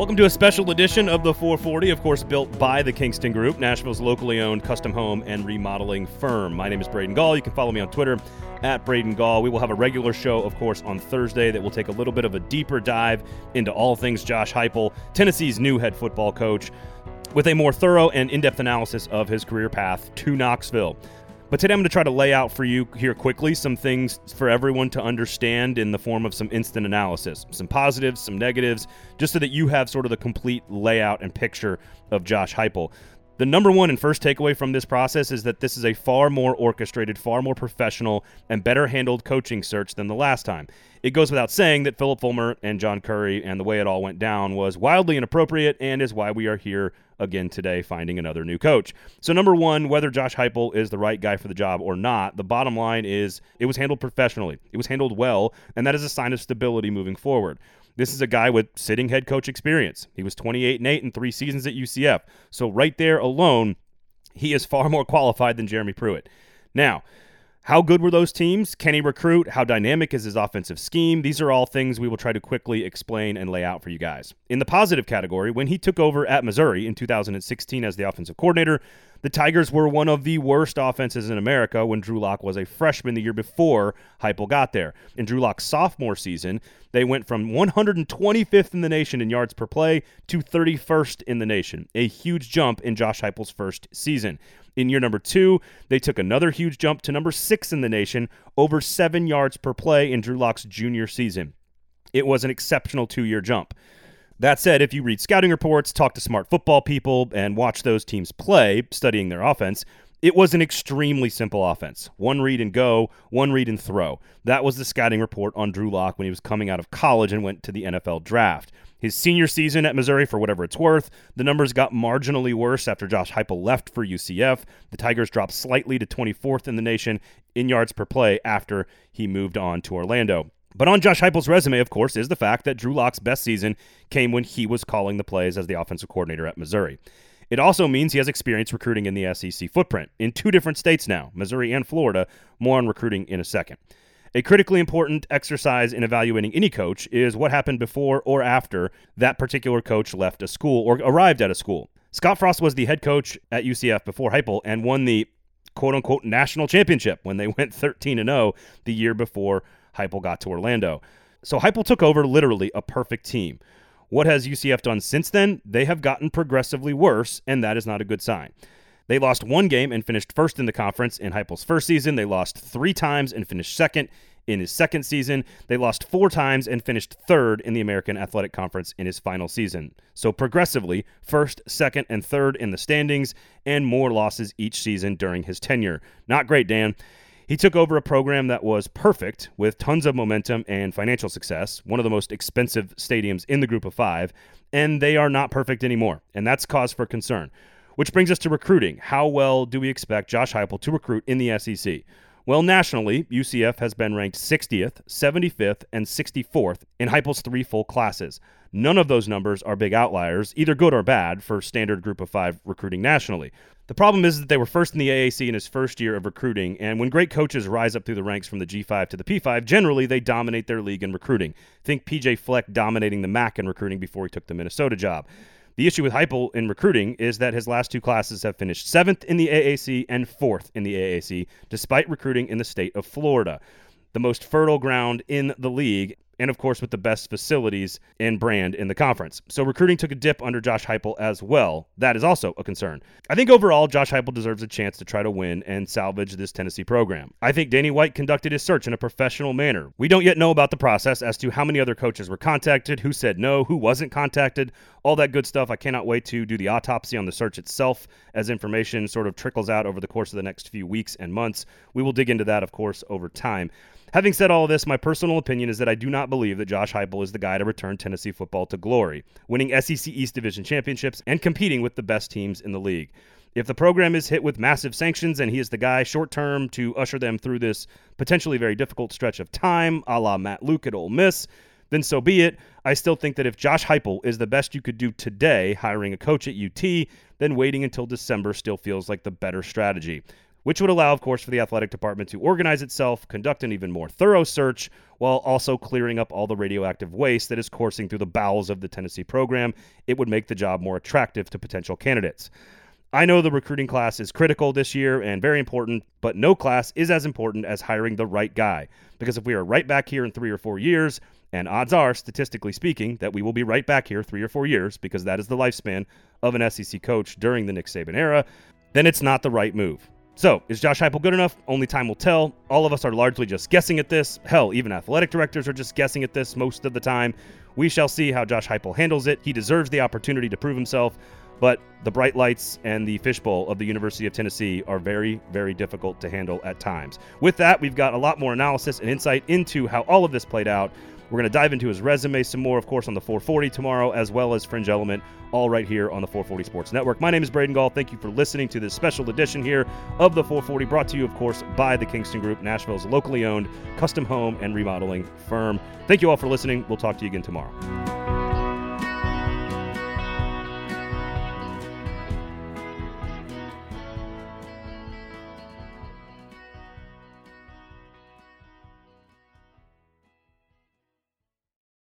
Welcome to a special edition of the 440, of course, built by the Kingston Group, Nashville's locally owned custom home and remodeling firm. My name is Braden Gall. You can follow me on Twitter at Braden Gall. We will have a regular show, of course, on Thursday that will take a little bit of a deeper dive into all things Josh Heupel, Tennessee's new head football coach, with a more thorough and in depth analysis of his career path to Knoxville. But today I'm going to try to lay out for you here quickly some things for everyone to understand in the form of some instant analysis, some positives, some negatives, just so that you have sort of the complete layout and picture of Josh Heupel. The number one and first takeaway from this process is that this is a far more orchestrated, far more professional, and better handled coaching search than the last time. It goes without saying that Phillip Fulmer and John Currie and the way it all went down was wildly inappropriate and is why we are here again today finding another new coach. So, number one, whether Josh Heupel is the right guy for the job or not, the bottom line is it was handled professionally. It was handled well, and that is a sign of stability moving forward. This is a guy with sitting head coach experience. He was 28 and 8 in three seasons at UCF. So, right there alone, he is far more qualified than Jeremy Pruitt. Now, how good were those teams? Can he recruit? How dynamic is his offensive scheme? These are all things we will try to quickly explain and lay out for you guys. In the positive category, when he took over at Missouri in 2016 as the offensive coordinator, the Tigers were one of the worst offenses in America when Drew Lock was a freshman the year before Heupel got there. In Drew Lock's sophomore season, they went from 125th in the nation in yards per play to 31st in the nation, a huge jump in Josh Heupel's first season. In year number two, they took another huge jump to number six in the nation, over seven yards per play in Drew Lock's junior season. It was an exceptional two year jump. That said, if you read scouting reports, talk to smart football people, and watch those teams play, studying their offense, it was an extremely simple offense. One read and go, one read and throw. That was the scouting report on Drew Lock when he was coming out of college and went to the NFL draft. His senior season at Missouri, for whatever it's worth, the numbers got marginally worse after Josh Heupel left for UCF. The Tigers dropped slightly to 24th in the nation in yards per play after he moved on to Orlando. But on Josh Heupel's resume, of course, is the fact that Drew Lock's best season came when he was calling the plays as the offensive coordinator at Missouri. It also means he has experience recruiting in the SEC footprint in two different states now, Missouri and Florida. More on recruiting in a second. A critically important exercise in evaluating any coach is what happened before or after that particular coach left a school or arrived at a school. Scott Frost was the head coach at UCF before Heupel and won the quote unquote national championship when they went 13 and 0 the year before Heupel got to Orlando. So Heupel took over literally a perfect team. What has UCF done since then? They have gotten progressively worse, and that is not a good sign. They lost one game and finished first in the conference in Heupel's first season. They lost three times and finished second in his second season. They lost four times and finished third in the American Athletic Conference in his final season. So progressively, first, second, and third in the standings, and more losses each season during his tenure. Not great, Dan. He took over a program that was perfect with tons of momentum and financial success, one of the most expensive stadiums in the group of five, and they are not perfect anymore. And that's cause for concern. Which brings us to recruiting. How well do we expect Josh Heupel to recruit in the SEC? Well, nationally, UCF has been ranked 60th, 75th, and 64th in Heupel's three full classes. None of those numbers are big outliers, either good or bad, for standard group of five recruiting nationally. The problem is that they were first in the AAC in his first year of recruiting, and when great coaches rise up through the ranks from the G5 to the P5, generally they dominate their league in recruiting. Think PJ Fleck dominating the MAC in recruiting before he took the Minnesota job. The issue with Heupel in recruiting is that his last two classes have finished seventh in the AAC and fourth in the AAC, despite recruiting in the state of Florida, the most fertile ground in the league and of course with the best facilities and brand in the conference. So recruiting took a dip under Josh Heupel as well. That is also a concern. I think overall Josh Heupel deserves a chance to try to win and salvage this Tennessee program. I think Danny White conducted his search in a professional manner. We don't yet know about the process as to how many other coaches were contacted, who said no, who wasn't contacted, all that good stuff. I cannot wait to do the autopsy on the search itself as information sort of trickles out over the course of the next few weeks and months. We will dig into that of course over time. Having said all this, my personal opinion is that I do not believe that Josh Heupel is the guy to return Tennessee football to glory, winning SEC East Division championships and competing with the best teams in the league. If the program is hit with massive sanctions and he is the guy short term to usher them through this potentially very difficult stretch of time, a la Matt Luke at Ole Miss, then so be it. I still think that if Josh Heupel is the best you could do today, hiring a coach at UT, then waiting until December still feels like the better strategy. Which would allow, of course, for the athletic department to organize itself, conduct an even more thorough search, while also clearing up all the radioactive waste that is coursing through the bowels of the Tennessee program. It would make the job more attractive to potential candidates. I know the recruiting class is critical this year and very important, but no class is as important as hiring the right guy. Because if we are right back here in three or four years, and odds are, statistically speaking, that we will be right back here three or four years because that is the lifespan of an SEC coach during the Nick Saban era, then it's not the right move. So, is Josh Heupel good enough? Only time will tell. All of us are largely just guessing at this. Hell, even athletic directors are just guessing at this most of the time. We shall see how Josh Heupel handles it. He deserves the opportunity to prove himself, but the bright lights and the fishbowl of the University of Tennessee are very, very difficult to handle at times. With that, we've got a lot more analysis and insight into how all of this played out. We're going to dive into his resume some more, of course, on the 440 tomorrow, as well as Fringe Element, all right here on the 440 Sports Network. My name is Braden Gall. Thank you for listening to this special edition here of the 440, brought to you, of course, by the Kingston Group, Nashville's locally owned custom home and remodeling firm. Thank you all for listening. We'll talk to you again tomorrow.